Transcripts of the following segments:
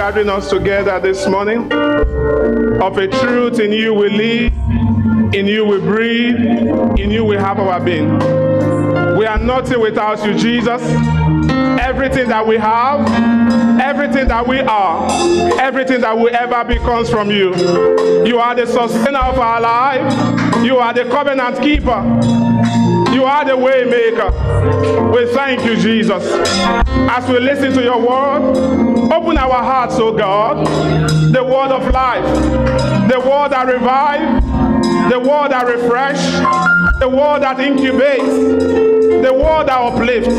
gathering us together this morning. Of a truth, in you we live, in you we breathe, in you we have our being. We are nothing without you, Jesus. Everything that we have, everything that we are, everything that will ever be comes from you. You are the sustainer of our life. You are the covenant keeper. You are the way maker. We thank you, Jesus. As we listen to your word, open our hearts, oh God, the word of life, the word that revives, the word that refreshes, the word that incubates, the word that uplifts.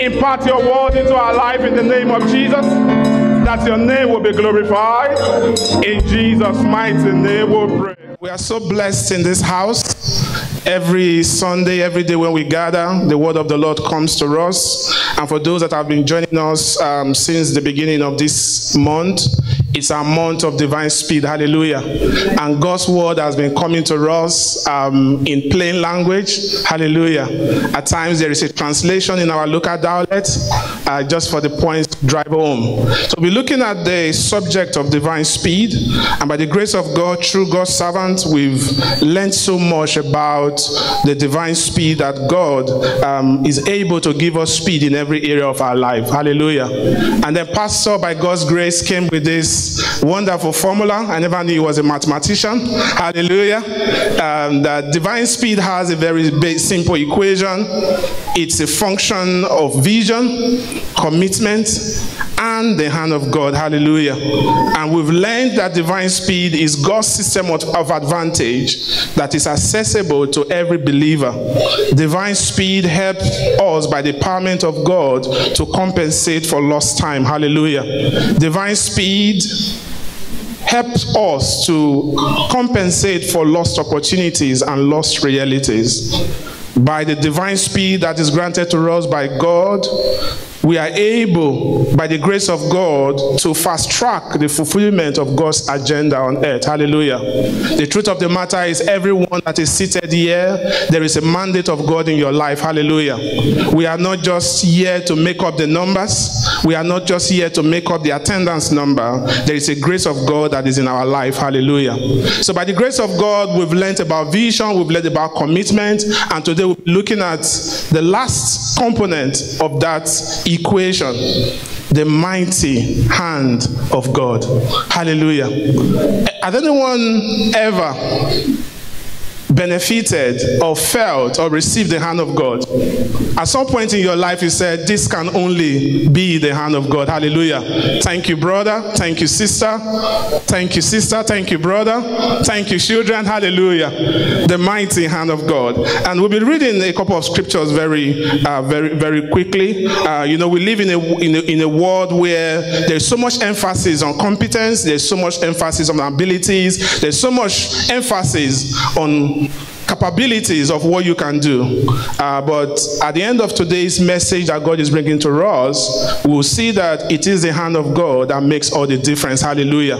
Impart your word into our life in the name of Jesus, that your name will be glorified. In Jesus' mighty name we pray. We are so blessed in this house. Every Sunday, every day when we gather, the word of the Lord comes to us. And for those that have been joining us um, since the beginning of this month, it's a month of divine speed. Hallelujah. And God's word has been coming to us um, in plain language. Hallelujah. At times there is a translation in our local dialect uh, just for the points drive home. So we're looking at the subject of divine speed. And by the grace of God, through God's servant, we've learned so much about the divine speed that God um, is able to give us speed in every area of our life. Hallelujah. And then Pastor, by God's grace, came with this wonderful formula. I never knew he was a mathematician. Hallelujah. Um, that divine speed has a very simple equation. It's a function of vision, commitment, and the hand of God. Hallelujah. And we've learned that divine speed is God's system of, advantage that is accessible to every believer. Divine speed helps us by the empowerment of God to compensate for lost time. Hallelujah. Divine speed helps us to compensate for lost opportunities and lost realities. By the divine speed that is granted to us by God, we are able, by the grace of God, to fast track the fulfillment of God's agenda on earth. Hallelujah. The truth of the matter is, everyone that is seated here, there is a mandate of God in your life. Hallelujah. We are not just here to make up the numbers, we are not just here to make up the attendance number. There is a grace of God that is in our life. Hallelujah. So, by the grace of God, we've learned about vision, we've learned about commitment, and today we're looking at the last component of that equation the mighty hand of God. Hallelujah. Has anyone ever benefited or felt or received the hand of God. At some point in your life, you said, This can only be the hand of God. Hallelujah. Thank you, brother. Thank you, sister. Thank you, sister. Thank you, brother. Thank you, children. Hallelujah. The mighty hand of God. And we'll be reading a couple of scriptures very, uh, very, very quickly. Uh, you know, we live in a, in a, in a world where there's so much emphasis on competence, there's so much emphasis on abilities, there's so much emphasis on Thank you capabilities of what you can do. Uh, but at the end of today's message that God is bringing to us, we'll see that it is the hand of God that makes all the difference. Hallelujah.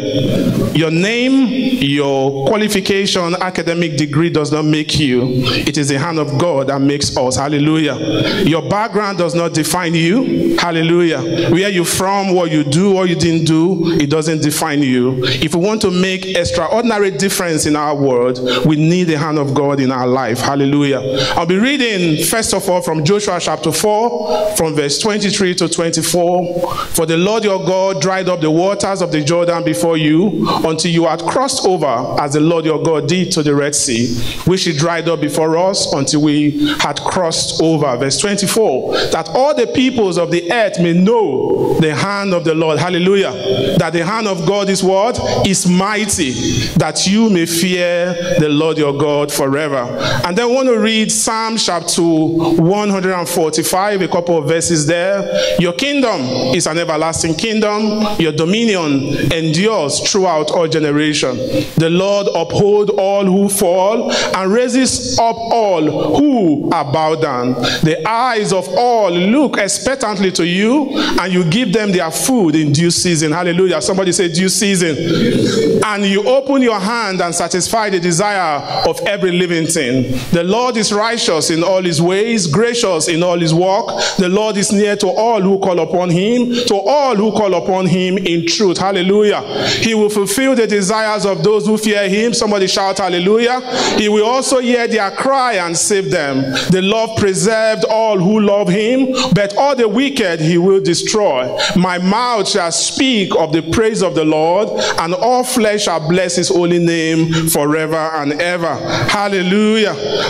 Your name, your qualification, academic degree does not make you. It is the hand of God that makes us. Hallelujah. Your background does not define you. Hallelujah. Where you from, what you do, what you didn't do, it doesn't define you. If we want to make extraordinary difference in our world, we need the hand of God in our life. Hallelujah. I'll be reading, first of all, from Joshua chapter 4, from verse 23 to 24. For the Lord your God dried up the waters of the Jordan before you until you had crossed over, as the Lord your God did to the Red Sea, which he dried up before us until we had crossed over. Verse 24. That all the peoples of the earth may know the hand of the Lord. Hallelujah. That the hand of God is what? Is mighty, that you may fear the Lord your God forever forever. And then we want to read Psalm chapter 145, a couple of verses there. Your kingdom is an everlasting kingdom, your dominion endures throughout all generation. The Lord uphold all who fall and raises up all who are bowed down. The eyes of all look expectantly to you, and you give them their food in due season. Hallelujah. Somebody say due season. And you open your hand and satisfy the desire of every living living thing. The Lord is righteous in all his ways, gracious in all his work. The Lord is near to all who call upon him, to all who call upon him in truth. Hallelujah. He will fulfill the desires of those who fear him. Somebody shout hallelujah. He will also hear their cry and save them. The Lord preserved all who love him, but all the wicked he will destroy. My mouth shall speak of the praise of the Lord, and all flesh shall bless his holy name forever and ever. Hallelujah.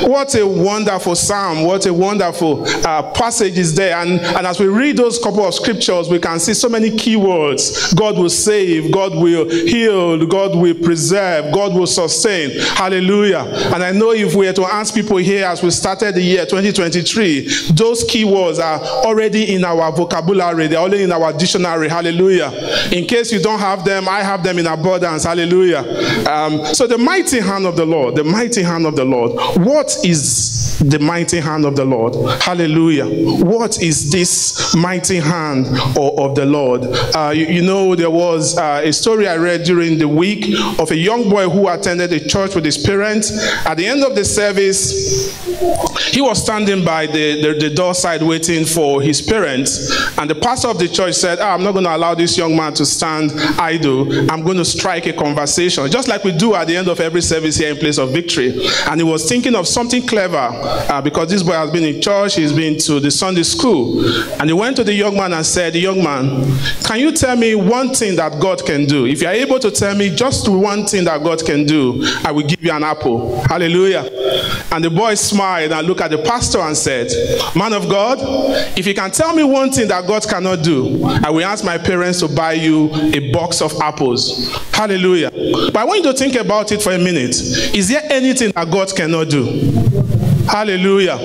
What a wonderful psalm. What a wonderful uh, passage is there. And, and as we read those couple of scriptures, we can see so many keywords. God will save, God will heal, God will preserve, God will sustain. Hallelujah. And I know if we were to ask people here as we started the year 2023, those keywords are already in our vocabulary, they're already in our dictionary. Hallelujah. In case you don't have them, I have them in abundance. Hallelujah. Um, so the mighty hand of the Lord, the mighty hand of the Lord. What is the mighty hand of the Lord? Hallelujah. What is this mighty hand of, of the Lord? Uh, you, you, know, there was uh, a story I read during the week of a young boy who attended a church with his parents. At the end of the service, he was standing by the, the, the door side waiting for his parents. And the pastor of the church said, oh, I'm not going to allow this young man to stand idle. I'm going to strike a conversation, just like we do at the end of every service here in Place of Victory. And he was thinking of something clever uh, because this boy has been in church, he's been to the Sunday school. And he went to the young man and said, Young man, can you tell me one thing that God can do? If you're able to tell me just one thing that God can do, I will give you an apple. Hallelujah. And the boy smiled and looked at the pastor and said, Man of God, if you can tell me one thing that God cannot do, I will ask my parents to buy you a box of apples. Hallelujah. But I want you to think about it for a minute. Is there anything that God cannot do? Hallelujah.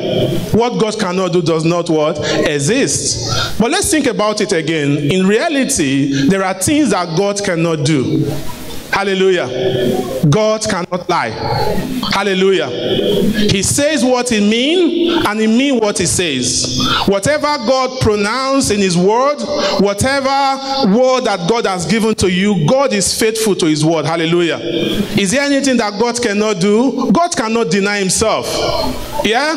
What God cannot do does not what? Exist. But let's think about it again. In reality, there are things that God cannot do. Hallelujah. God cannot lie. Hallelujah. He says what he means and he means what he says. Whatever God pronounced in his word, whatever word that God has given to you, God is faithful to his word. Hallelujah. Is there anything that God cannot do? God cannot deny himself. Yeah?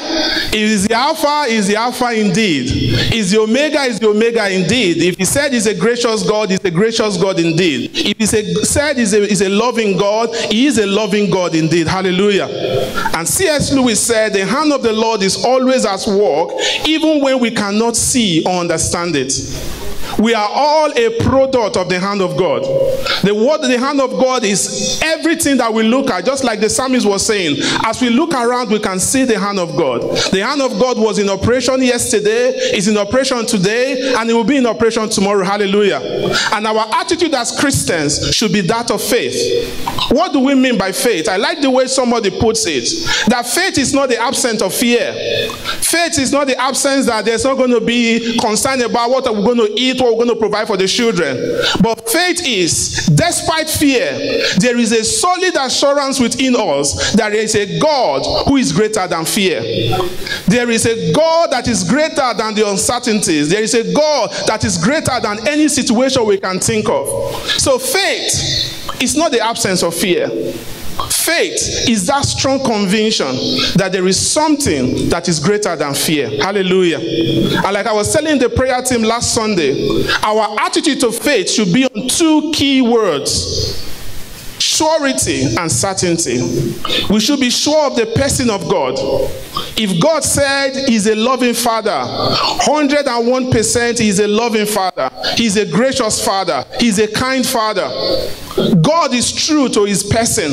Is the Alpha, is the Alpha indeed. Is the Omega, is the Omega indeed. If he said he's a gracious God, he's a gracious God indeed. If he said he's a is a loving God. He is a loving God indeed. Hallelujah. And C.S. Lewis said, The hand of the Lord is always at work, even when we cannot see or understand it. We are all a product of the hand of God. The word, the hand of God is everything that we look at, just like the psalmist was saying. As we look around, we can see the hand of God. The hand of God was in operation yesterday, is in operation today, and it will be in operation tomorrow. Hallelujah. And our attitude as Christians should be that of faith. What do we mean by faith? I like the way somebody puts it. That faith is not the absence of fear. Faith is not the absence that there's not going to be concern about what we're going to eat, what we're going to provide for the children. But faith is, despite fear, there is a solid assurance within us that there is a God who is greater than fear. There is a God that is greater than the uncertainties. There is a God that is greater than any situation we can think of. So faith is not the absence of fear. Faith is that strong conviction that there is something that is greater than fear. Hallelujah. And like I was telling the prayer team last Sunday, our attitude to faith should be on two key words surety and certainty. We should be sure of the person of God. If God said he's a loving father, 101% he's a loving father, he's a gracious father, he's a kind father. God is true to his person.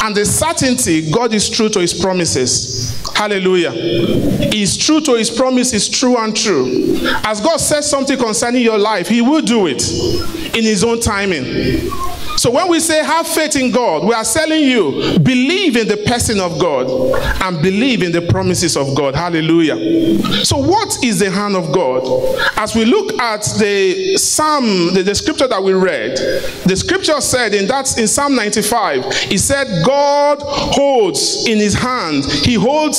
And the certainty, God is true to his promises. Hallelujah. He's true to his promise, promises, true and true. As God says something concerning your life, he will do it in his own timing. So when we say have faith in God, we are telling you believe in the person of God and believe in the promises of God. Hallelujah. So what is the hand of God? As we look at the Psalm, the, the scripture that we read, the scripture said in that in Psalm 95, it said God holds in his hand, he holds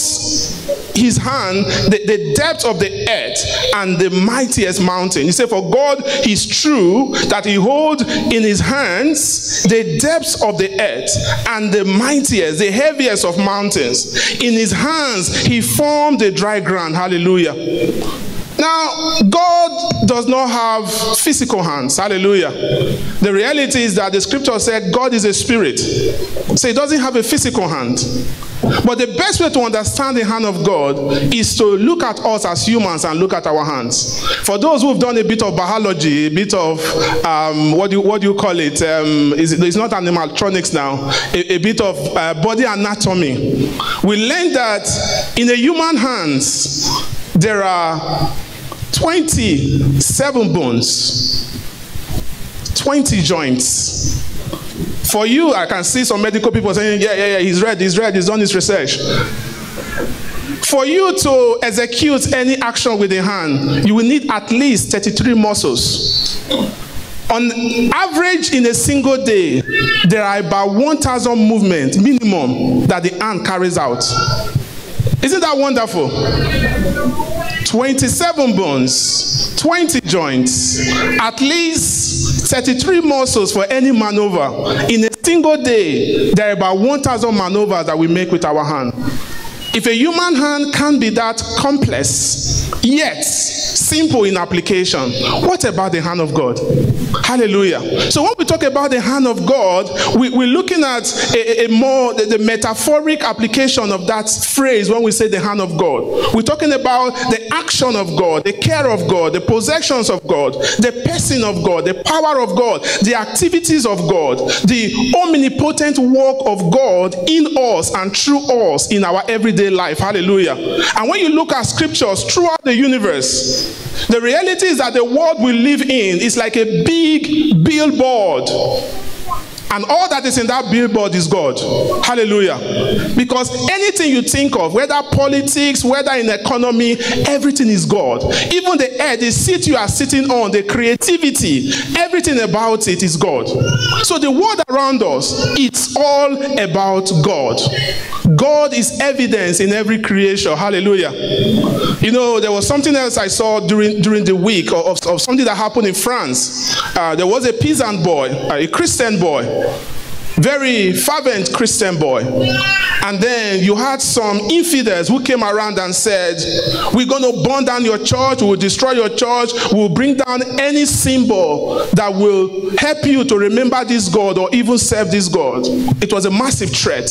his hand the, the depth of the earth and the mightiest mountain. He said, For God is true that he holds in his hands the depths of the earth and the mightiest, the heaviest of mountains. In his hands, he formed the dry ground. Hallelujah. Now, God does not have physical hands. Hallelujah. The reality is that the scripture said God is a spirit. So he doesn't have a physical hand. But the best way to understand the hand of God is to look at us as humans and look at our hands. For those who've done a bit of biology, a bit of um, what do you, what do you call it? Um, is, it's not animatronics now. A, a bit of uh, body anatomy. We learned that in a human hands there are 27 bones, 20 joints. For you, I can see some medical people saying, yeah, yeah, yeah, he's read, he's read, he's done his research. For you to execute any action with the hand, you will need at least 33 muscles. On average, in a single day, there are about 1,000 movements minimum that the hand carries out. Isn't that wonderful? 27 bones, 20 joints, at least 33 muscles for any maneuver. In a single day, there are about 1,000 maneuvers that we make with our hand. If a human hand can be that complex, yet simple in application, what about the hand of God? Hallelujah. So when we talk about the hand of God, we, we're looking at a, a more the, the, metaphoric application of that phrase when we say the hand of God. We're talking about the action of God, the care of God, the possessions of God, the person of God, the power of God, the activities of God, the omnipotent work of God in us and through us in our everyday life. Hallelujah. And when you look at scriptures throughout the universe, the reality is that the world we live in is like a big billboard. And all that is in that billboard is God. Hallelujah. Because anything you think of, whether politics, whether in economy, everything is God. Even the air, the seat you are sitting on, the creativity, everything about it is God. So the world around us, it's all about God. God is evidence in every creation. Hallelujah. You know, there was something else I saw during, during the week of, of something that happened in France. Uh, there was a peasant boy, uh, a Christian boy, very fervent Christian boy. And then you had some infidels who came around and said, We're going to burn down your church, we'll destroy your church, we'll bring down any symbol that will help you to remember this God or even serve this God. It was a massive threat.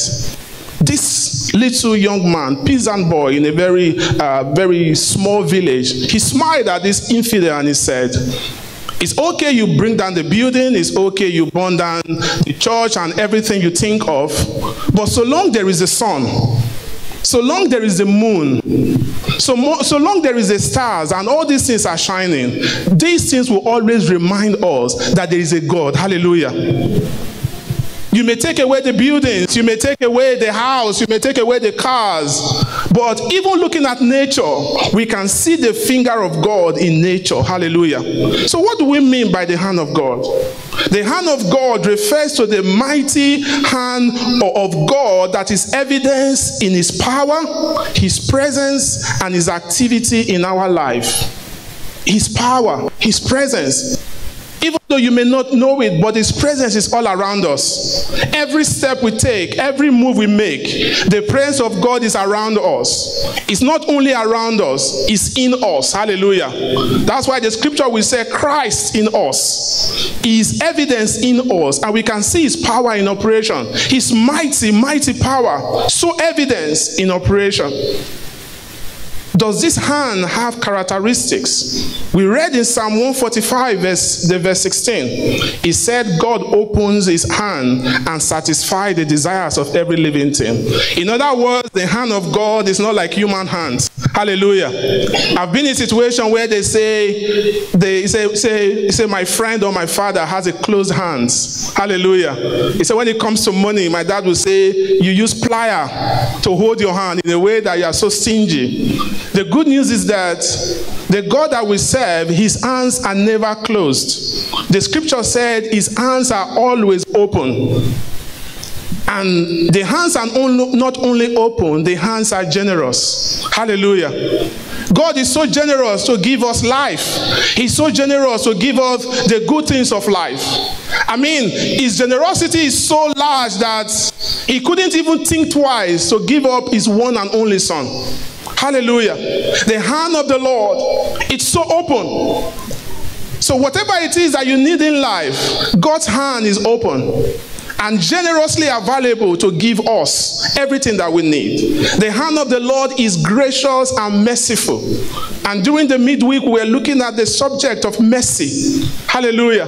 This little young man, peasant boy in a very, uh, very small village, he smiled at this infidel and he said, it's okay you bring down the building, it's okay you burn down the church and everything you think of, but so long there is a sun, so long there is the moon, so, so long there is the stars and all these things are shining, these things will always remind us that there is a God. Hallelujah. You may take away the buildings, you may take away the house, you may take away the cars. But even looking at nature, we can see the finger of God in nature. Hallelujah. So, what do we mean by the hand of God? The hand of God refers to the mighty hand of God that is evidence in His power, His presence, and His activity in our life. His power, His presence, even though you may not know it, but His presence is all around us. Every step we take, every move we make, the presence of God is around us. It's not only around us, it's in us. Hallelujah. That's why the scripture will say Christ in us is evidence in us, and we can see His power in operation. His mighty, mighty power, so evidence in operation. Does this hand have characteristics? We read in Psalm 145, verse, the verse 16. It said, God opens his hand and satisfies the desires of every living thing. In other words, the hand of God is not like human hands. Hallelujah. I've been in a situation where they say, they say, say, say, my friend or my father has a closed hand. Hallelujah. He said, when it comes to money, my dad will say, you use plier to hold your hand in a way that you are so stingy. The good news is that the God that we serve, his hands are never closed. The scripture said his hands are always open. And the hands are not only open, the hands are generous. Hallelujah. God is so generous to give us life. He's so generous to give us the good things of life. I mean, his generosity is so large that he couldn't even think twice to give up his one and only son. Hallelujah. The hand of the Lord, it's so open. So, whatever it is that you need in life, God's hand is open and generously available to give us everything that we need. The hand of the Lord is gracious and merciful. And during the midweek, we're looking at the subject of mercy. Hallelujah.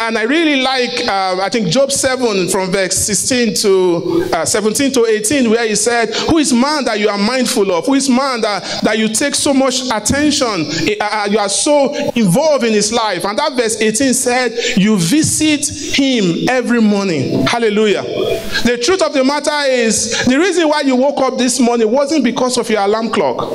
And I really like, uh, I think, Job 7 from verse 16 to uh, 17 to 18, where he said, Who is man that you are mindful of? Who is man that, that you take so much attention? Uh, you are so involved in his life. And that verse 18 said, You visit him every morning. Hallelujah. The truth of the matter is, the reason why you woke up this morning wasn't because of your alarm clock.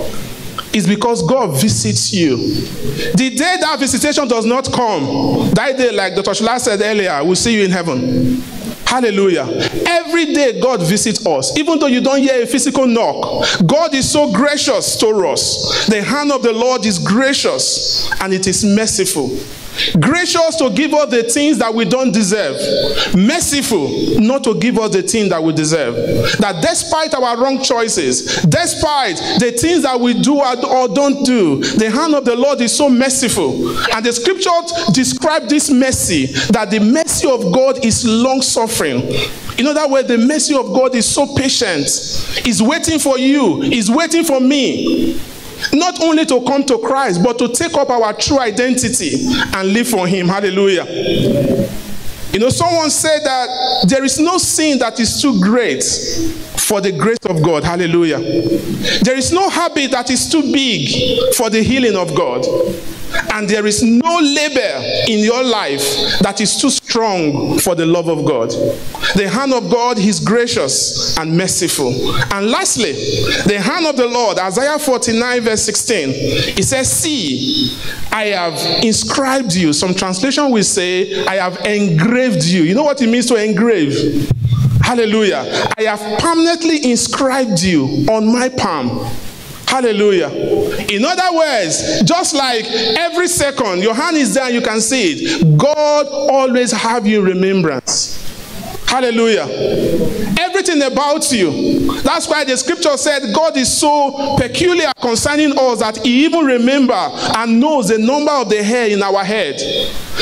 It's because God visits you. The day that visitation does not come, that day, like Dr. Shula said earlier, we'll see you in heaven. Hallelujah. Every day God visits us, even though you don't hear a physical knock. God is so gracious to us. The hand of the Lord is gracious and it is merciful. Gracious to give us the things that we don't deserve. Merciful not to give us the things that we deserve. That despite our wrong choices, despite the things that we do or don't do, the hand of the Lord is so merciful. And the scripture describe this mercy that the mercy of God is long suffering. In other words, the mercy of God is so patient. He's waiting for you, He's waiting for me. Not only to come to Christ, but to take up our true identity and live for Him. Hallelujah. You know, someone said that there is no sin that is too great for the grace of God. Hallelujah. There is no habit that is too big for the healing of God. And there is no labor in your life that is too strong for the love of God. The hand of God is gracious and merciful. And lastly, the hand of the Lord, Isaiah 49, verse 16, it says, See, I have inscribed you. Some translation will say, I have engraved you. You know what it means to engrave? Hallelujah. I have permanently inscribed you on my palm. Hallelujah. In other words, just like every second your hand is there, you can see it. God always have you remembrance. Hallelujah. Everything about you. That's why the scripture said God is so peculiar concerning us that He even remember and knows the number of the hair in our head.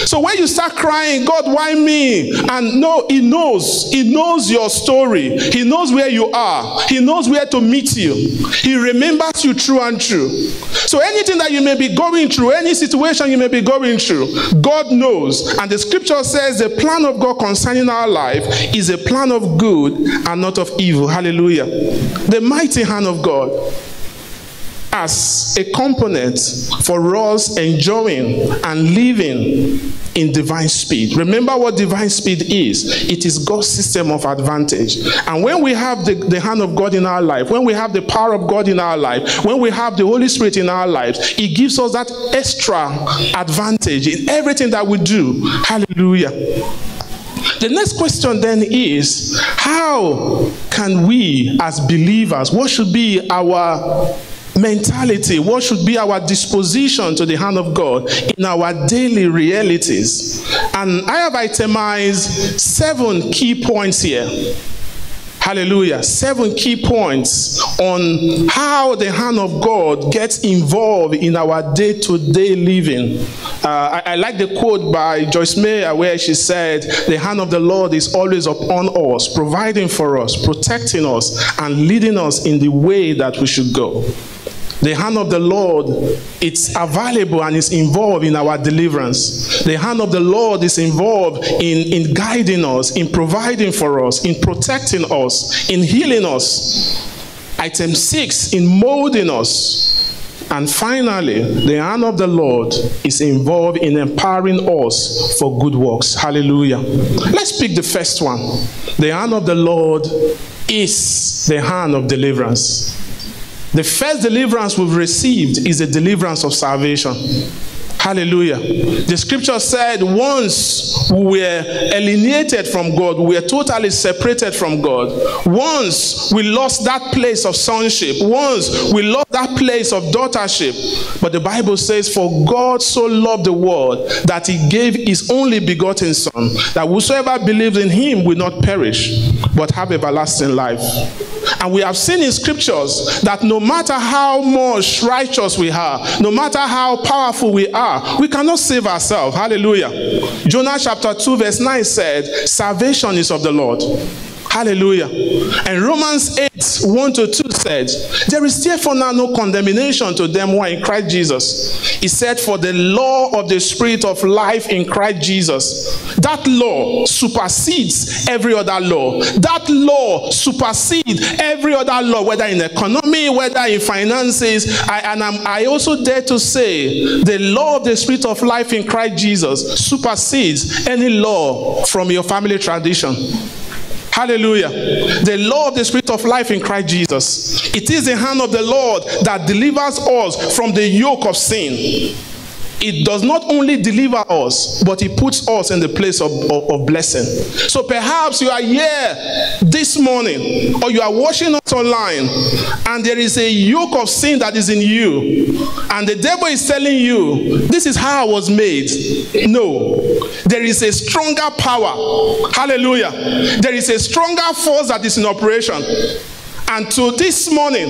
So when you start crying, God, why me? And no, He knows. He knows your story. He knows where you are. He knows where to meet you. He remembers you true and true. So anything that you may be going through, any situation you may be going through, God knows. And the scripture says the plan of God concerning our life is a plan of good and not of evil. Hallelujah. The mighty hand of God as a component for us enjoying and living in divine speed. Remember what divine speed is it is God's system of advantage. And when we have the, the hand of God in our life, when we have the power of God in our life, when we have the Holy Spirit in our lives, it gives us that extra advantage in everything that we do. Hallelujah. The next question then is how can we as believers, what should be our mentality, what should be our disposition to the hand of God in our daily realities? And I have itemized seven key points here. Hallelujah. Seven key points on how the hand of God gets involved in our day to day living. Uh, I, I, like the quote by Joyce Meyer where she said, The hand of the Lord is always upon us, providing for us, protecting us, and leading us in the way that we should go. The hand of the Lord, it's available and is involved in our deliverance. The hand of the Lord is involved in, in guiding us, in providing for us, in protecting us, in healing us. Item six, in molding us. And finally, the hand of the Lord is involved in empowering us for good works. Hallelujah. Let's pick the first one. The hand of the Lord is the hand of deliverance. The first deliverance we've received is the deliverance of salvation. Hallelujah. The scripture said once we were alienated from God, we were totally separated from God. Once we lost that place of sonship. Once we lost that place of daughtership. But the Bible says, For God so loved the world that he gave his only begotten Son, that whosoever believes in him will not perish, but have everlasting life. And we have seen in scriptures that no matter how much righteous we are, no matter how powerful we are, we cannot save ourselves. Hallelujah. Jonah chapter 2, verse 9 said, Salvation is of the Lord. Hallelujah. And Romans 8 1 to 2 said, There is therefore now no condemnation to them who are in Christ Jesus. He said, For the law of the Spirit of life in Christ Jesus, that law supersedes every other law. That law supersedes every other law, whether in economy, whether in finances. I, and I'm, I also dare to say, the law of the Spirit of life in Christ Jesus supersedes any law from your family tradition. Hallelujah. The law of the Spirit of life in Christ Jesus. It is the hand of the Lord that delivers us from the yoke of sin it does not only deliver us, but it puts us in the place of, of, of, blessing. So perhaps you are here this morning, or you are watching us online, and there is a yoke of sin that is in you, and the devil is telling you, This is how I was made. No, there is a stronger power. Hallelujah. There is a stronger force that is in operation. And to this morning,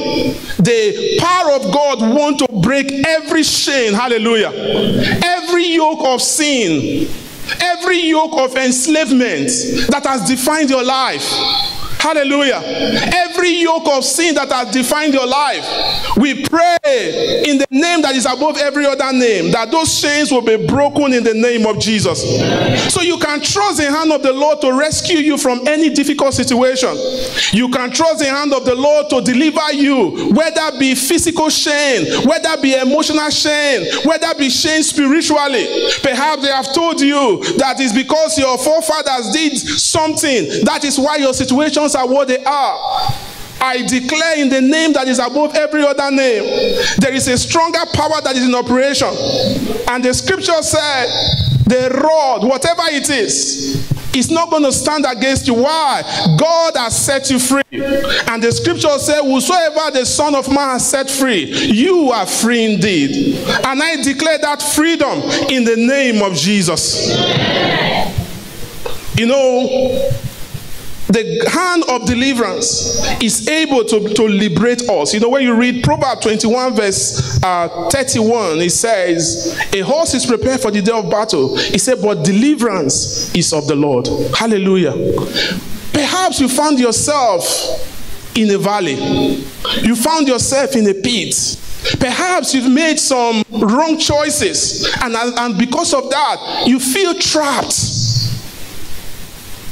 the power of God want to break every chain. Hallelujah. Every yoke of sin, every yoke of enslavement that has defined your life Hallelujah. Every yoke of sin that has defined your life, we pray in the name that is above every other name that those chains will be broken in the name of Jesus. So you can trust the hand of the Lord to rescue you from any difficult situation. You can trust the hand of the Lord to deliver you, whether be physical shame, whether be emotional shame, whether be shame spiritually. Perhaps they have told you that is because your forefathers did something. That is why your situation are what they are. I declare in the name that is above every other name, there is a stronger power that is in operation. And the scripture said, the rod, whatever it is, is not going to stand against you. Why? God has set you free. And the scripture says, Whosoever the Son of Man has set free, you are free indeed. And I declare that freedom in the name of Jesus. You know, the hand of deliverance is able to, to liberate us. You know, when you read Proverbs 21, verse uh, 31, it says, A horse is prepared for the day of battle. He said, But deliverance is of the Lord. Hallelujah. Perhaps you found yourself in a valley, you found yourself in a pit. Perhaps you've made some wrong choices, and, and because of that, you feel trapped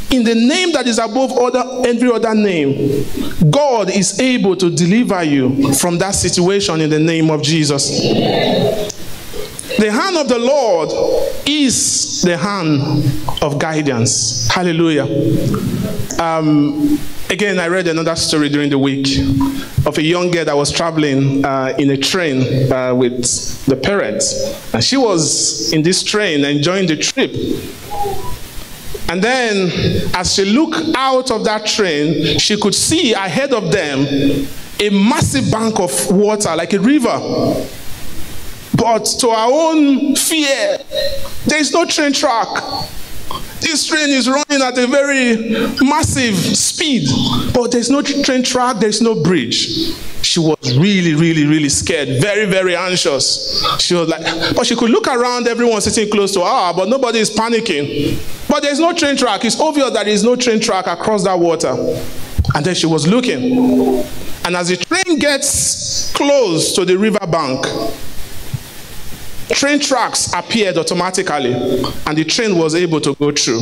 in the name that is above other, every other name, God is able to deliver you from that situation in the name of Jesus. The hand of the Lord is the hand of guidance. Hallelujah. Um, again, I read another story during the week of a young girl that was traveling uh, in a train uh, with the parents. And she was in this train enjoying the trip. And then, as she looked out of that train, she could see ahead of them a massive bank of water, like a river. But to our own fear, there is no train track. This train is running at a very massive speed, but there's no train track, there's no bridge. She was really, really, really scared, very, very anxious. She was like, but she could look around, everyone sitting close to her, but nobody is panicking. But there's no train track. It's obvious that there's no train track across that water. And then she was looking. And as the train gets close to the river bank, train tracks appeared automatically, and the train was able to go through.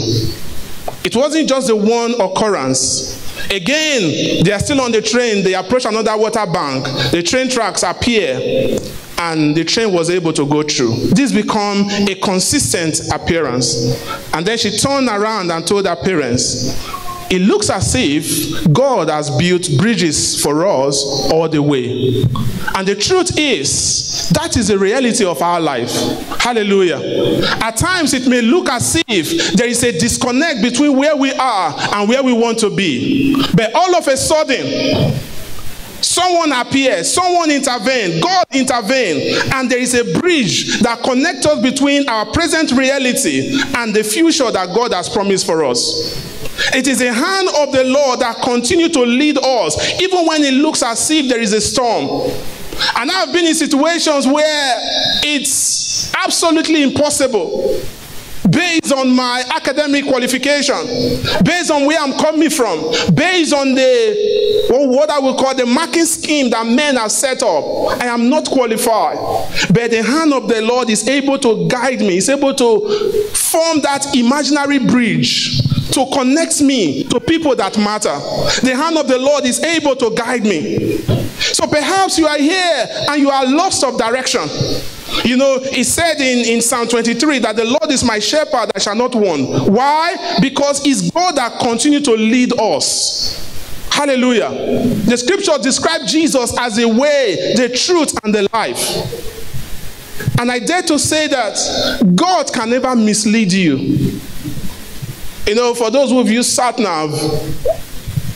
It wasn't just the one occurrence. Again, they are still on the train, they approach another water bank, the train tracks appear, and the train was able to go through. This become a consistent appearance. And then she turned around and told her parents, it looks as if God has built bridges for us all the way. And the truth is, that is the reality of our life. Hallelujah. At times, it may look as if there is a disconnect between where we are and where we want to be. But all of a sudden, Someone appears, someone intervened, God intervened, and there is a bridge that connects us between our present reality and the future that God has promised for us. It is the hand of the Lord that continue to lead us, even when it looks as if there is a storm. And I've been in situations where it's absolutely impossible based on my academic qualification, based on where I'm coming from, based on the what I will call the marking scheme that men have set up. I am not qualified, but the hand of the Lord is able to guide me, is able to form that imaginary bridge to connect me to people that matter. The hand of the Lord is able to guide me. So perhaps you are here and you are lost of direction. You know, he said in, in Psalm 23 that the Lord is my shepherd, I shall not want. Why? Because it's God that continues to lead us. Hallelujah. The scripture describe Jesus as the way, the truth, and the life. And I dare to say that God can never mislead you. You know, for those who have used SatNav,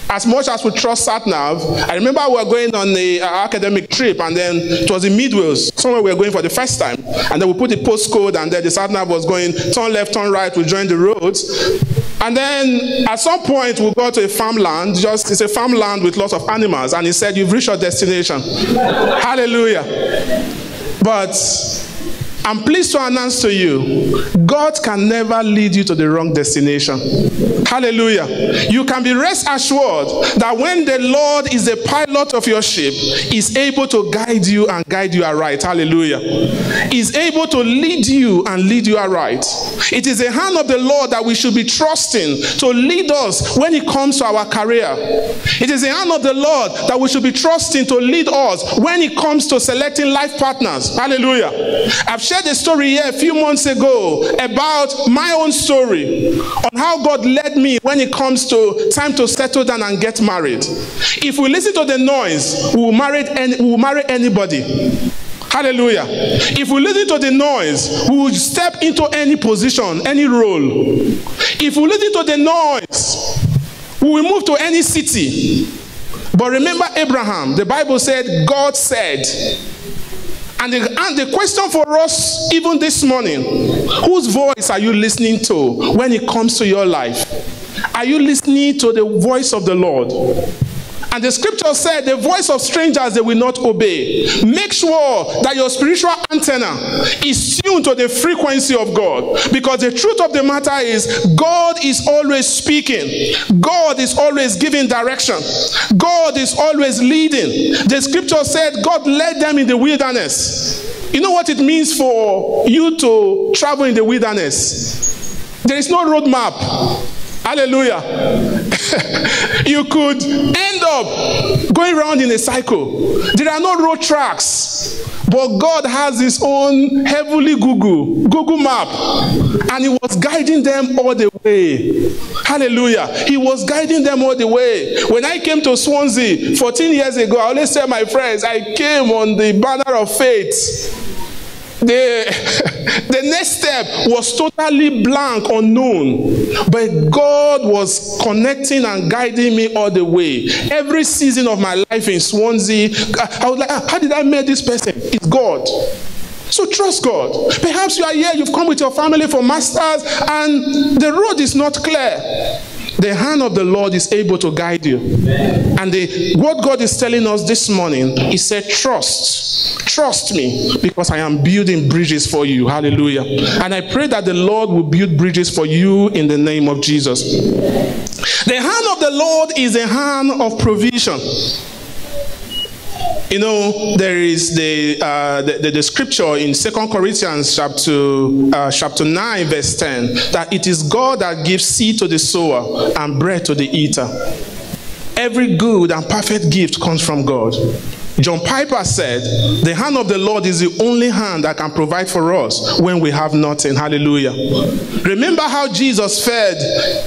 as much as we trust SatNav, I remember we were going on the academic trip, and then it was in Midwales, somewhere we were going for the first time. And then we put the postcode, and then the SatNav was going turn left, turn right, we joined the roads. And then at some point, we got to a farmland, just it's a farmland with lots of animals, and he said, You've reached your destination. Hallelujah. But I'm pleased to announce to you, God can never lead you to the wrong destination. Hallelujah. You can be rest assured that when the Lord is the pilot of your ship, He's able to guide you and guide you aright. Hallelujah. He's able to lead you and lead you aright. It is the hand of the Lord that we should be trusting to lead us when it comes to our career. It is the hand of the Lord that we should be trusting to lead us when it comes to selecting life partners. Hallelujah. I've shared a story here a few months ago about my own story on how God led me when it comes to time to settle down and get married. If we listen to the noise, we will marry, any, we will marry anybody. Hallelujah. If we listen to the noise, we will step into any position, any role. If we listen to the noise, we will move to any city. But remember Abraham, the Bible said, God said, and the, and the question for us, even this morning, whose voice are you listening to when it comes to your life? Are you listening to the voice of the Lord? And the scripture said, The voice of strangers they will not obey. Make sure that your spiritual antenna is tuned to the frequency of God. Because the truth of the matter is, God is always speaking, God is always giving direction, God is always leading. The scripture said, God led them in the wilderness. You know what it means for you to travel in the wilderness? There is no roadmap. Hallelujah. you could end up going around in a cycle. There are no road tracks. But God has his own heavenly Google, Google map. And he was guiding them all the way. Hallelujah. He was guiding them all the way. When I came to Swansea 14 years ago, I always tell my friends, I came on the banner of faith the, the next step was totally blank, unknown. But God was connecting and guiding me all the way. Every season of my life in Swansea, I was like, ah, how did I meet this person? It's God. So trust God. Perhaps you are here, you've come with your family for masters, and the road is not clear. The hand of the Lord is able to guide you. And the, what God is telling us this morning, He said, Trust. Trust me because I am building bridges for you. Hallelujah. And I pray that the Lord will build bridges for you in the name of Jesus. The hand of the Lord is a hand of provision. You know, there is the, uh, the, the, the, scripture in Second Corinthians chapter, uh, chapter 9, verse 10, that it is God that gives seed to the sower and bread to the eater. every good and perfect gift comes from God. John Piper said, The hand of the Lord is the only hand that can provide for us when we have nothing. Hallelujah. Remember how Jesus fed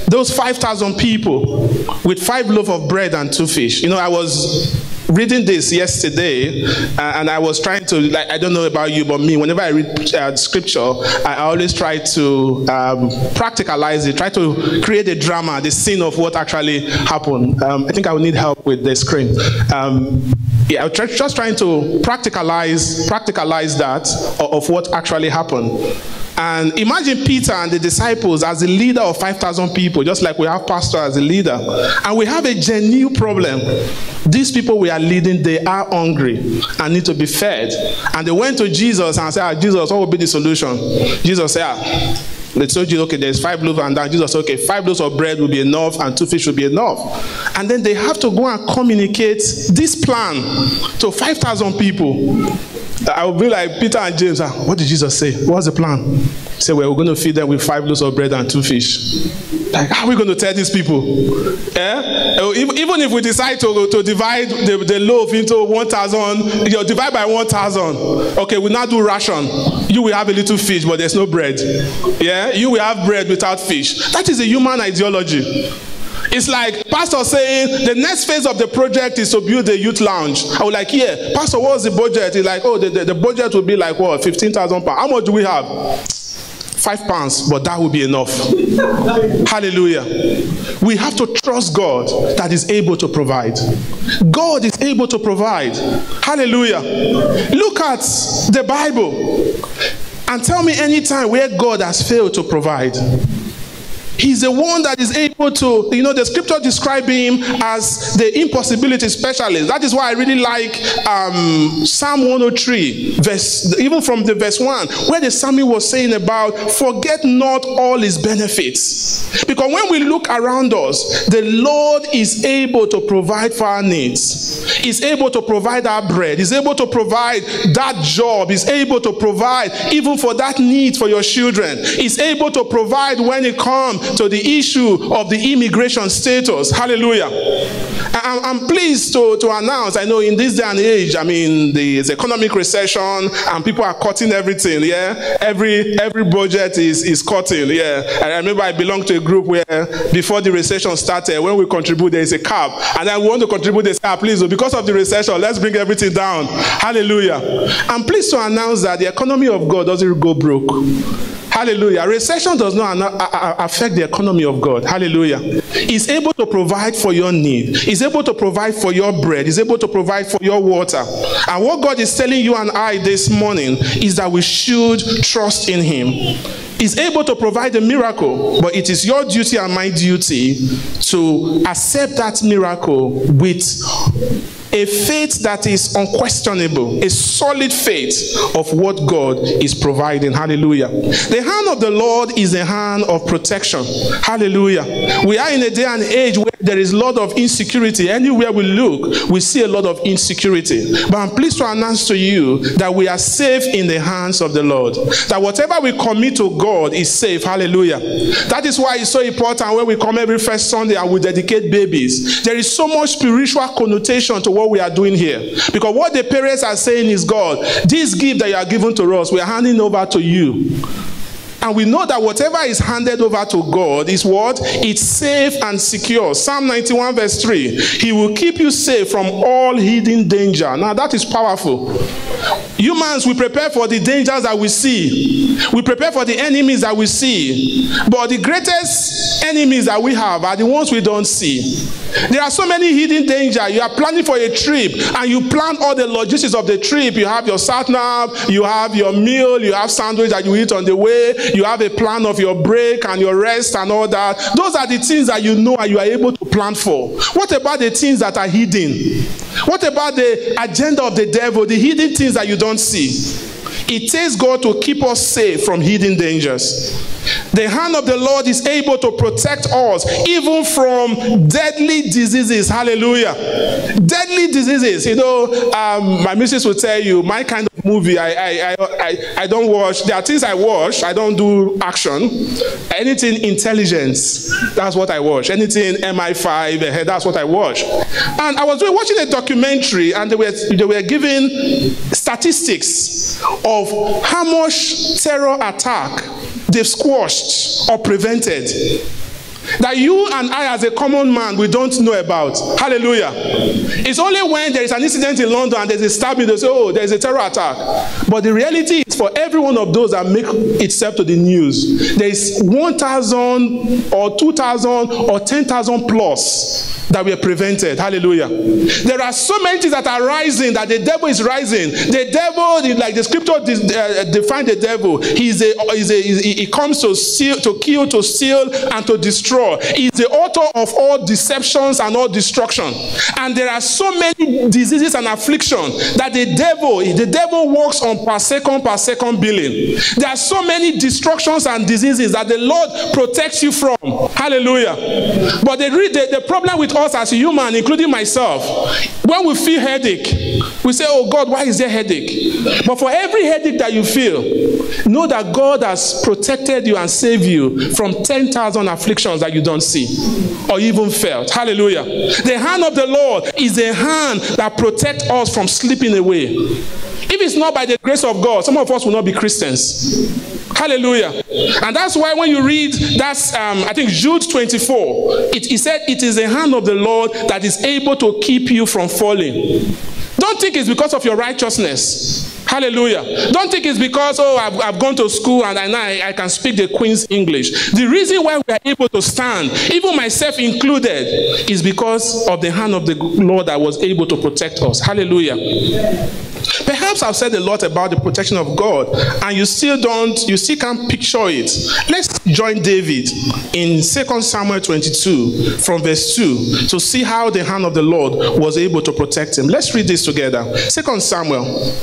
those 5,000 people with five loaves of bread and two fish. You know, I was reading this yesterday uh, and i was trying to like i don't know about you but me whenever i read uh, scripture i always try to um, practicalize it try to create a drama the scene of what actually happened. Um, i think i will need help with the screen. Um, yeah, I'm just trying to practicalize practicalize that of, what actually happened. And imagine Peter and the disciples as the leader of 5,000 people, just like we have pastor as a leader. And we have a genuine problem. These people we are leading, they are hungry and need to be fed. And they went to Jesus and said, ah, Jesus, what will be the solution? Jesus said, ah, they told you, okay, there's five loaves, and then Jesus said, okay, five loaves of bread will be enough, and two fish will be enough. And then they have to go and communicate this plan to 5,000 people. I will be like Peter and James. Ah, what did Jesus say? What's the plan? He said, well, we're going to feed them with five loaves of bread and two fish. Like, how are we going to tell these people? Eh? Oh, even if we decide to, to divide the, the loaf into 1,000, you know, divide by 1,000. Okay, we now do ration. You will have a little fish, but there's no bread. Yeah? You will have bread without fish. That is a human ideology. It's like pastor saying the next phase of the project is to build a youth lounge. I was like, yeah, pastor, what's the budget? He's like, oh, the, the, the budget will be like what, fifteen thousand pounds. How much do we have? Five pounds, but that will be enough. Hallelujah. We have to trust God that is able to provide. God is able to provide. Hallelujah. Look at the Bible and tell me any time where God has failed to provide. He's the one that is able to, you know, the scripture describe him as the impossibility specialist. That is why I really like um, Psalm 103, verse, even from the verse 1, where the psalmist was saying about forget not all his benefits. Because when we look around us, the Lord is able to provide for our needs. He's able to provide our bread. He's able to provide that job. He's able to provide even for that need for your children. He's able to provide when it comes to the issue of the immigration status. Hallelujah. I'm, pleased to, to announce, I know in this day and age, I mean, there's economic recession and people are cutting everything, yeah? Every every budget is, is cutting, yeah? I remember I belonged to a group where before the recession started, when we contribute, there is a cap. And we want to contribute, they say, ah, please, because of the recession, let's bring everything down. Hallelujah. I'm pleased to announce that the economy of God doesn't go broke. Hallelujah. Recession does not affect the economy of God. Hallelujah. He's able to provide for your need. He's able to provide for your bread. He's able to provide for your water. And what God is telling you and I this morning is that we should trust in Him. He's able to provide a miracle, but it is your duty and my duty to accept that miracle with a faith that is unquestionable, a solid faith of what God is providing. Hallelujah. The hand of the Lord is a hand of protection. Hallelujah. We are in a day and age where there is a lot of insecurity. Anywhere we look, we see a lot of insecurity. But I'm pleased to announce to you that we are safe in the hands of the Lord. That whatever we commit to God is safe. Hallelujah. That is why it's so important when we come every first Sunday and we dedicate babies. There is so much spiritual connotation to what what we are doing here. Because what the parents are saying is, God, this gift that you are giving to us, we are handing over to you. And we know that whatever is handed over to God is what? It's safe and secure. Psalm 91, verse 3. He will keep you safe from all hidden danger. Now, that is powerful. Humans, we prepare for the dangers that we see, we prepare for the enemies that we see. But the greatest enemies that we have are the ones we don't see. There are so many hidden dangers. You are planning for a trip and you plan all the logistics of the trip. You have your sat nav, you have your meal, you have sandwich that you eat on the way, you have a plan of your break and your rest and all that. Those are the things that you know and you are able to plan for. What about the things that are hidden? What about the agenda of the devil, the hidden things that you don't see? It takes God to keep us safe from hidden dangers. The hand of the Lord is able to protect us even from deadly diseases. Hallelujah. Deadly diseases. You know, um, my missus will tell you, my kind of movie. I, I, I, I, don't watch. There are things I watch. I don't do action. Anything intelligence, that's what I watch. Anything MI5, eh, that's what I watch. And I was watching a documentary, and they were, they were giving statistics of how much terror attack they've squashed or prevented that you and I, as a common man, we don't know about. Hallelujah. It's only when there is an incident in London and there's a stabbing, they say, oh, there's a terror attack. But the reality is, for every one of those that make itself to the news, there is 1,000 or 2,000 or 10,000 plus that were prevented. Hallelujah. There are so many things that are rising that the devil is rising. The devil, like the scripture uh, define the devil, he's a, he's a, he comes to steal, to kill, to steal, and to destroy. He's the author of all deceptions and all destruction. And there are so many diseases and affliction that the devil, the devil works on per second, per second billing. There are so many destructions and diseases that the Lord protects you from. Hallelujah. But the, the, the problem with us as human, including myself, when we feel headache, we say, Oh God, why is there headache? But for every headache that you feel, know that God has protected you and saved you from 10,000 afflictions that you don't see or even felt. Hallelujah. The hand of the Lord is a hand that protects us from slipping away. If it's not by the grace of God, some of us will not be Christians. Hallelujah. And that's why when you read that's um, I think Jude 24, it, he said it is the hand of the Lord that is able to keep you from falling. Don't think it's because of your righteousness. Hallelujah. Don't think it's because, oh, I've, I've gone to school and now I, I, can speak the Queen's English. The reason why we are able to stand, even myself included, is because of the hand of the Lord that was able to protect us. Hallelujah. Perhaps I've said a lot about the protection of God, and you still don't, you still can't picture it. Let's join David in 2 Samuel 22 from verse 2 to see how the hand of the Lord was able to protect him. Let's read this together. 2 Samuel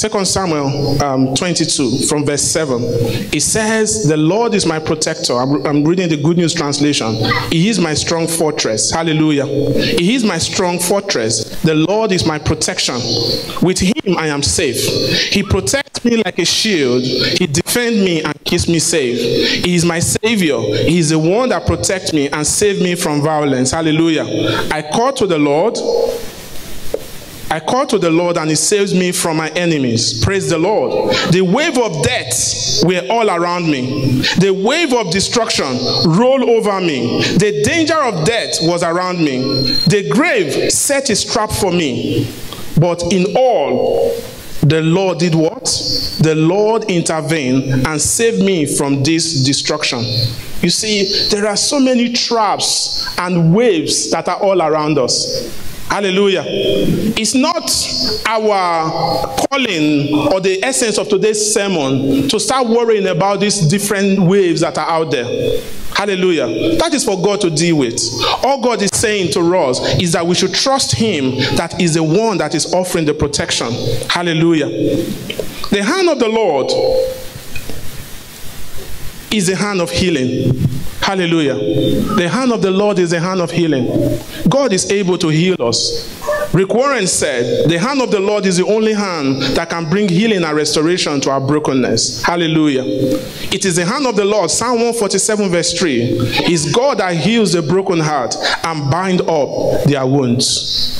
Second Samuel um, 22 from verse 7. It says, The Lord is my protector. I'm, I'm, reading the Good News translation. He is my strong fortress. Hallelujah. He is my strong fortress. The Lord is my protection. With him I am safe. He protects me like a shield. He defends me and keeps me safe. He is my savior. He is the one that protects me and saves me from violence. Hallelujah. I call to the Lord I call to the Lord and he saves me from my enemies. Praise the Lord. The wave of death were all around me. The wave of destruction rolled over me. The danger of death was around me. The grave set its trap for me. But in all, the Lord did what? The Lord intervened and saved me from this destruction. You see, there are so many traps and waves that are all around us. Hallelujah. It's not our calling or the essence of today's sermon to start worrying about these different waves that are out there. Hallelujah. That is for God to deal with. All God is saying to us is that we should trust Him that is the one that is offering the protection. Hallelujah. The hand of the Lord is the hand of healing. Hallelujah. The hand of the Lord is the hand of healing. God is able to heal us. Rick Warren said, The hand of the Lord is the only hand that can bring healing and restoration to our brokenness. Hallelujah. It is the hand of the Lord, Psalm 147, verse 3. Is God that heals the broken heart and bind up their wounds.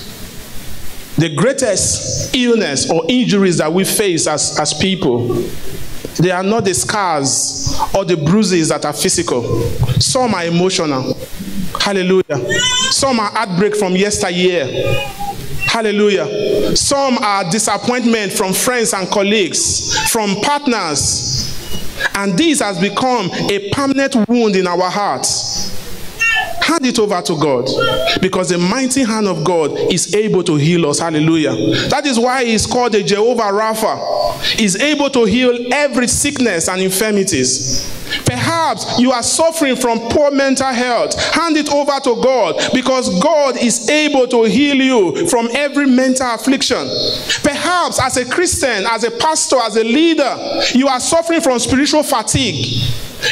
The greatest illness or injuries that we face as, as people they are not the scars or the bruises that are physical. Some are emotional. Hallelujah. Some are heartbreak from yesteryear. Hallelujah. Some are disappointment from friends and colleagues, from partners. And this has become a permanent wound in our hearts. Hand it over to God because the mighty hand of God is able to heal us. Hallelujah. That is why he's called the Jehovah Rapha. He's able to heal every sickness and infirmities. Perhaps you are suffering from poor mental health. Hand it over to God because God is able to heal you from every mental affliction. Perhaps as a Christian, as a pastor, as a leader, you are suffering from spiritual fatigue.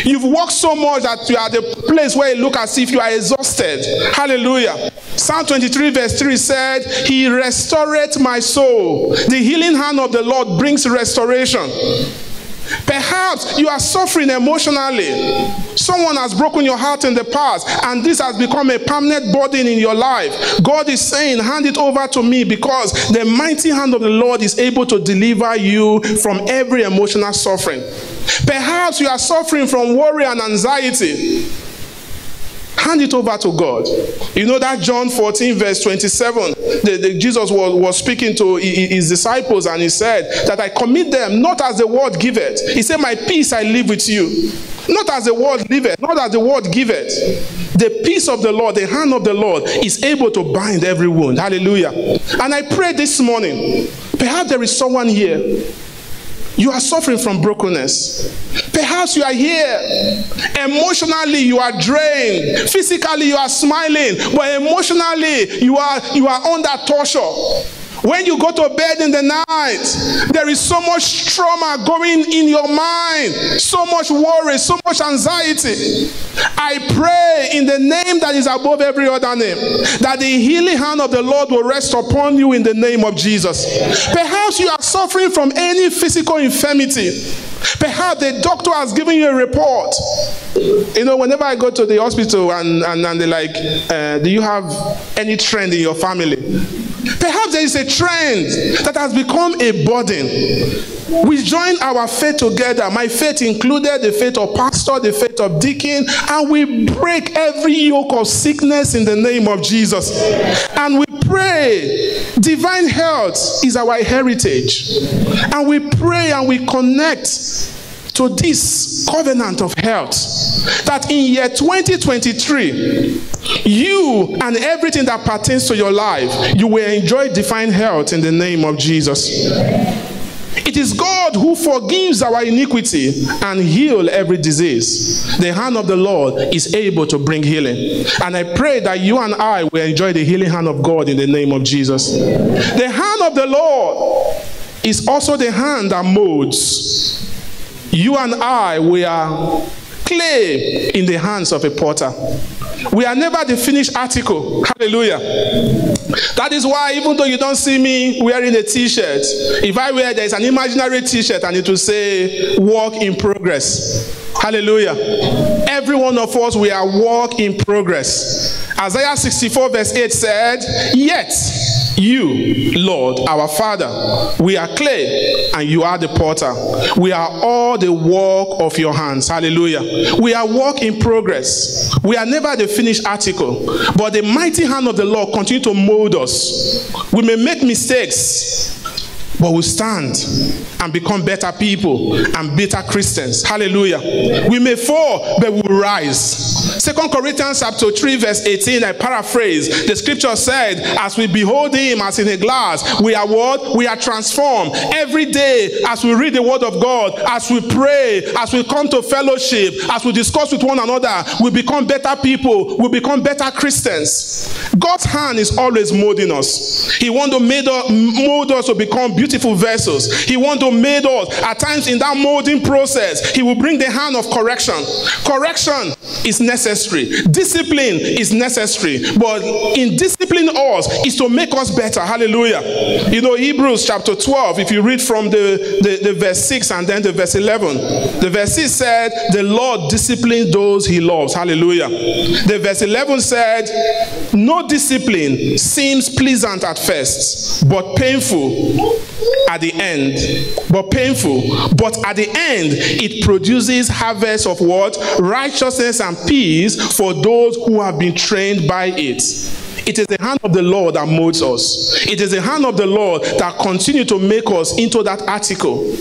You've worked so much that you are the place where you look as if you are exhausted. Hallelujah. Psalm 23, verse 3 said, He restored my soul. The healing hand of the Lord brings restoration. Perhaps you are suffering emotionally. Someone has broken your heart in the past, and this has become a permanent burden in your life. God is saying, Hand it over to me because the mighty hand of the Lord is able to deliver you from every emotional suffering. Perhaps you are suffering from worry and anxiety. Hand it over to God. You know that John 14, verse 27, the, the, Jesus was, was speaking to his disciples and he said, That I commit them not as the world giveth. He said, My peace I leave with you. Not as the world giveth, not as the world giveth. The peace of the Lord, the hand of the Lord is able to bind every wound. Hallelujah. And I pray this morning, perhaps there is someone here you are suffering from brokenness. Perhaps you are here. Emotionally, you are drained. Physically, you are smiling. But emotionally, you are, you are under torture. When you go to bed in the night, there is so much trauma going in your mind, so much worry, so much anxiety. I pray in the name that is above every other name that the healing hand of the Lord will rest upon you in the name of Jesus. Perhaps you are suffering from any physical infirmity. Perhaps the doctor has given you a report. You know, whenever I go to the hospital and, and, and they're like, uh, Do you have any trend in your family? Perhaps there is a trend that has become a burden. We join our faith together. My faith included the faith of pastor, the faith of deacon, and we break every yoke of sickness in the name of Jesus. And we pray. Divine health is our heritage. And we pray and we connect to this covenant of health that in year 2023 you and everything that pertains to your life you will enjoy divine health in the name of Jesus it is God who forgives our iniquity and heal every disease. The hand of the Lord is able to bring healing. And I pray that you and I will enjoy the healing hand of God in the name of Jesus. The hand of the Lord is also the hand that molds you and I, we are clay in the hands of a potter. We are never the finished article. Hallelujah. That is why, even though you don't see me wearing a t shirt, if I wear there is an imaginary t shirt and it will say work in progress. Hallelujah. Every one of us, we are work in progress. Isaiah 64, verse 8 said, Yet you, Lord, our Father, we are clay and you are the potter. We are all the work of your hands. Hallelujah. We are work in progress. We are never the finished article, but the mighty hand of the Lord continue to mold us. We may make mistakes, but we stand and become better people and better Christians. Hallelujah. We may fall, but we will rise. Second Corinthians chapter 3, verse 18, I paraphrase. The scripture said, As we behold him as in a glass, we are what? We are transformed. Every day, as we read the word of God, as we pray, as we come to fellowship, as we discuss with one another, we become better people, we become better Christians. God's hand is always molding us. He wants to mold us to become beautiful vessels. He wants to mold us. At times in that molding process, he will bring the hand of correction. Correction is necessary. Discipline is necessary. But in disciplining us is to make us better. Hallelujah. You know, Hebrews chapter 12, if you read from the, the, the verse 6 and then the verse 11, the verse 6 said, The Lord disciplines those he loves. Hallelujah. The verse 11 said, No discipline seems pleasant at first, but painful at the end. But painful. But at the end, it produces harvest of what? Righteousness and peace for those who have been trained by it. It is the hand of the Lord that molds us. It is the hand of the Lord that continue to make us into that article.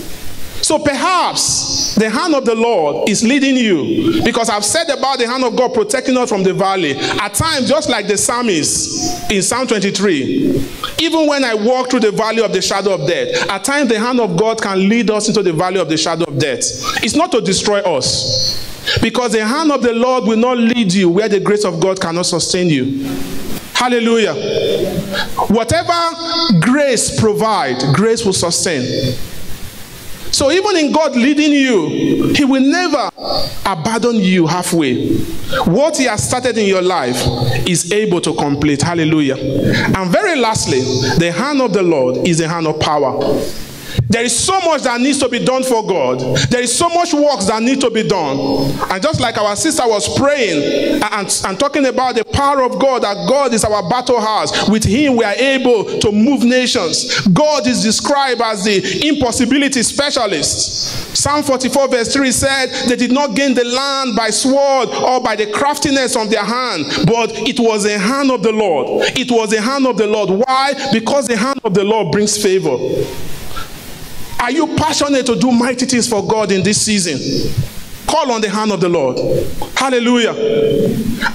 So perhaps the hand of the Lord is leading you because I've said about the hand of God protecting us from the valley. At times, just like the psalmist in Psalm 23, even when I walk through the valley of the shadow of death, at times the hand of God can lead us into the valley of the shadow of death. It's not to destroy us because the hand of the Lord will not lead you where the grace of God cannot sustain you. Hallelujah. Whatever grace provide, grace will sustain. So even in God leading you, He will never abandon you halfway. What He has started in your life is able to complete. Hallelujah. And very lastly, the hand of the Lord is the hand of power. There is so much that needs to be done for God. There is so much work that needs to be done. And just like our sister was praying and, and talking about the power of God, that God is our battle house. With Him, we are able to move nations. God is described as the impossibility specialist. Psalm 44, verse 3 said, They did not gain the land by sword or by the craftiness of their hand, but it was the hand of the Lord. It was the hand of the Lord. Why? Because the hand of the Lord brings favor. Are you passionate to do mighty things for God in this season? Call on the hand of the Lord. Hallelujah.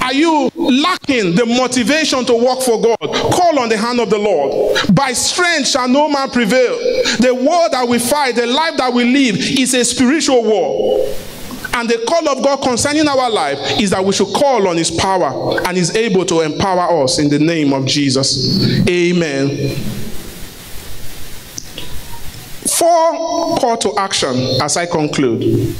Are you lacking the motivation to work for God? Call on the hand of the Lord. By strength shall no man prevail. The war that we fight, the life that we live, is a spiritual war. And the call of God concerning our life is that we should call on His power and He's able to empower us in the name of Jesus. Amen. Four call to action as I conclude.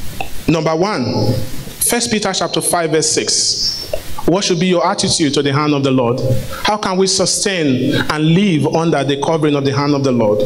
Number one, First Peter chapter 5, verse 6. What should be your attitude to the hand of the Lord? How can we sustain and live under the covering of the hand of the Lord?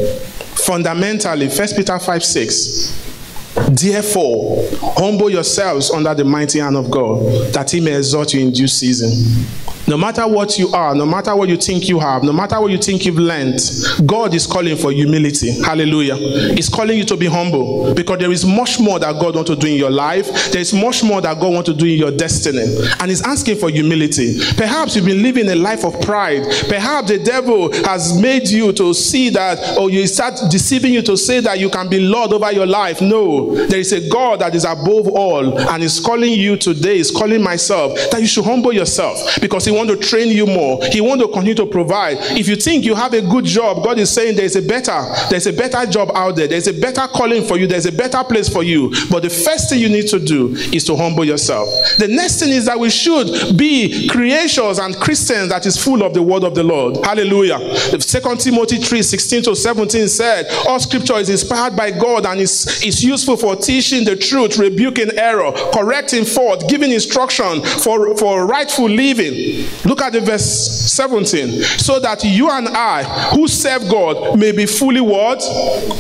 Fundamentally, First Peter 5, 6. Therefore, humble yourselves under the mighty hand of God, that he may exalt you in due season. No matter what you are, no matter what you think you have, no matter what you think you've learned, God is calling for humility. Hallelujah. He's calling you to be humble because there is much more that God wants to do in your life. There is much more that God wants to do in your destiny. And He's asking for humility. Perhaps you've been living a life of pride. Perhaps the devil has made you to see that, or you start deceiving you to say that you can be Lord over your life. No, there is a God that is above all and is calling you today, is calling myself that you should humble yourself because He want to train you more. He want to continue to provide. If you think you have a good job, God is saying there's a better, there's a better job out there. There's a better calling for you. There's a better place for you. But the first thing you need to do is to humble yourself. The next thing is that we should be creations and Christians that is full of the word of the Lord. Hallelujah. Second Timothy 3, 16 to 17 said, all scripture is inspired by God and is, is useful for teaching the truth, rebuking error, correcting fault, giving instruction for, for rightful living Look at the verse 17. So that you and I, who serve God, may be fully what?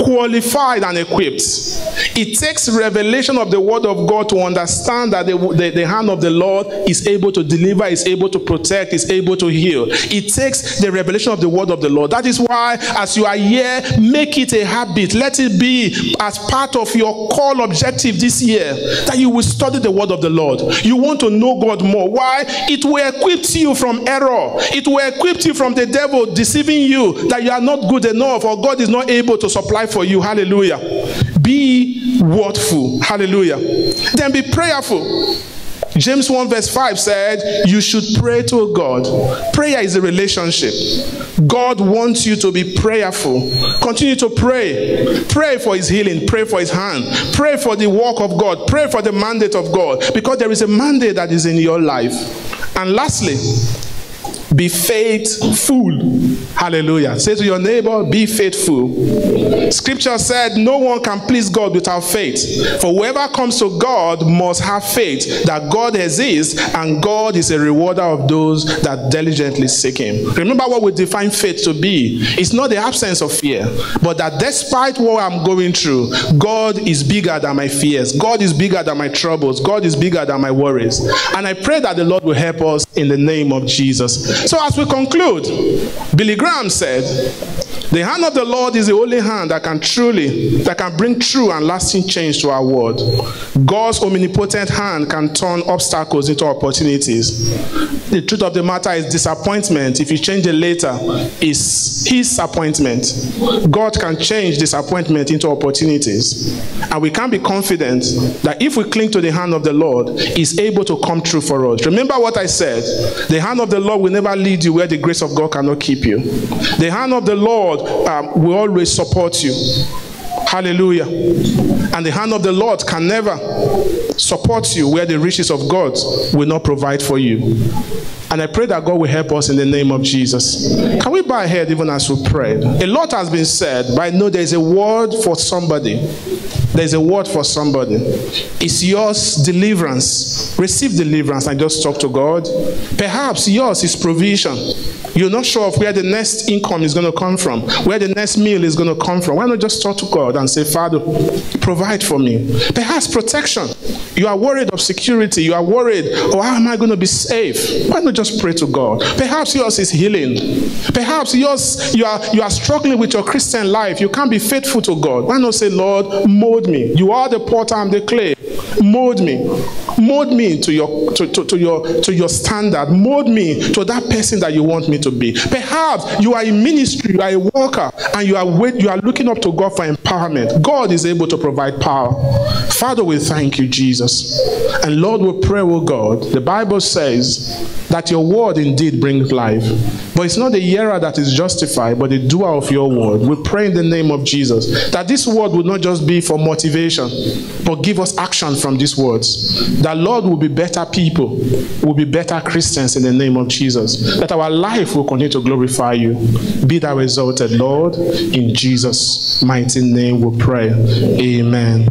Qualified and equipped. It takes revelation of the word of God to understand that the, the, the hand of the Lord is able to deliver, is able to protect, is able to heal. It takes the revelation of the word of the Lord. That is why, as you are here, make it a habit. Let it be as part of your call objective this year that you will study the word of the Lord. You want to know God more. Why? It will equip you from error. It will equip you from the devil deceiving you that you are not good enough or God is not able to supply for you. Hallelujah. Be watchful. Hallelujah. Then be prayerful. James 1 verse 5 said, You should pray to God. Prayer is a relationship. God wants you to be prayerful. Continue to pray. Pray for his healing. Pray for his hand. Pray for the work of God. Pray for the mandate of God. Because there is a mandate that is in your life. And lastly, be faithful. Hallelujah. Say to your neighbor, be faithful. Scripture said, No one can please God without faith. For whoever comes to God must have faith that God exists and God is a rewarder of those that diligently seek Him. Remember what we define faith to be it's not the absence of fear, but that despite what I'm going through, God is bigger than my fears, God is bigger than my troubles, God is bigger than my worries. And I pray that the Lord will help us in the name of Jesus. So, as we conclude, Billy Graham said, The hand of the Lord is the only hand that can truly, that can bring true and lasting change to our world. God's omnipotent hand can turn obstacles into opportunities. The truth of the matter is disappointment, if you change it later, is his appointment. God can change disappointment into opportunities. And we can be confident that if we cling to the hand of the Lord, He's able to come true for us. Remember what I said the hand of the Lord will never lead you where the grace of God cannot keep you. The hand of the Lord um, will always support you. Hallelujah. And the hand of the Lord can never support you where the riches of God will not provide for you. And I pray that God will help us in the name of Jesus. Can we bow our head even as we pray? A lot has been said, but I know there is a word for somebody There's a word for somebody. It's yours deliverance. Receive deliverance and just talk to God. Perhaps yours is provision. You're not sure of where the next income is going to come from, where the next meal is going to come from. Why not just talk to God and say, Father, provide for me? Perhaps protection. You are worried of security. You are worried, oh, how am I going to be safe? Why not just pray to God? Perhaps yours is healing. Perhaps yours, you are, you are struggling with your Christian life. You can't be faithful to God. Why not say, Lord, mold me? You are the potter and the clay. Mold me. Mold me to your, to, to, to, your, to your standard. Mold me to that person that you want me to be. Perhaps you are in ministry, you are a worker, and you are, you are looking up to God for empowerment. God is able to provide power. Father, we thank you, Jesus. And Lord, we pray, oh God. The Bible says that your word indeed brings life. But it's not the hearer that is justified, but the doer of your word. We pray in the name of Jesus that this word will not just be for motivation, but give us from these words. That Lord will be better people, will be better Christians in the name of Jesus. That our life will continue to glorify you. Be thou exalted, Lord. In Jesus' mighty name we pray. Amen.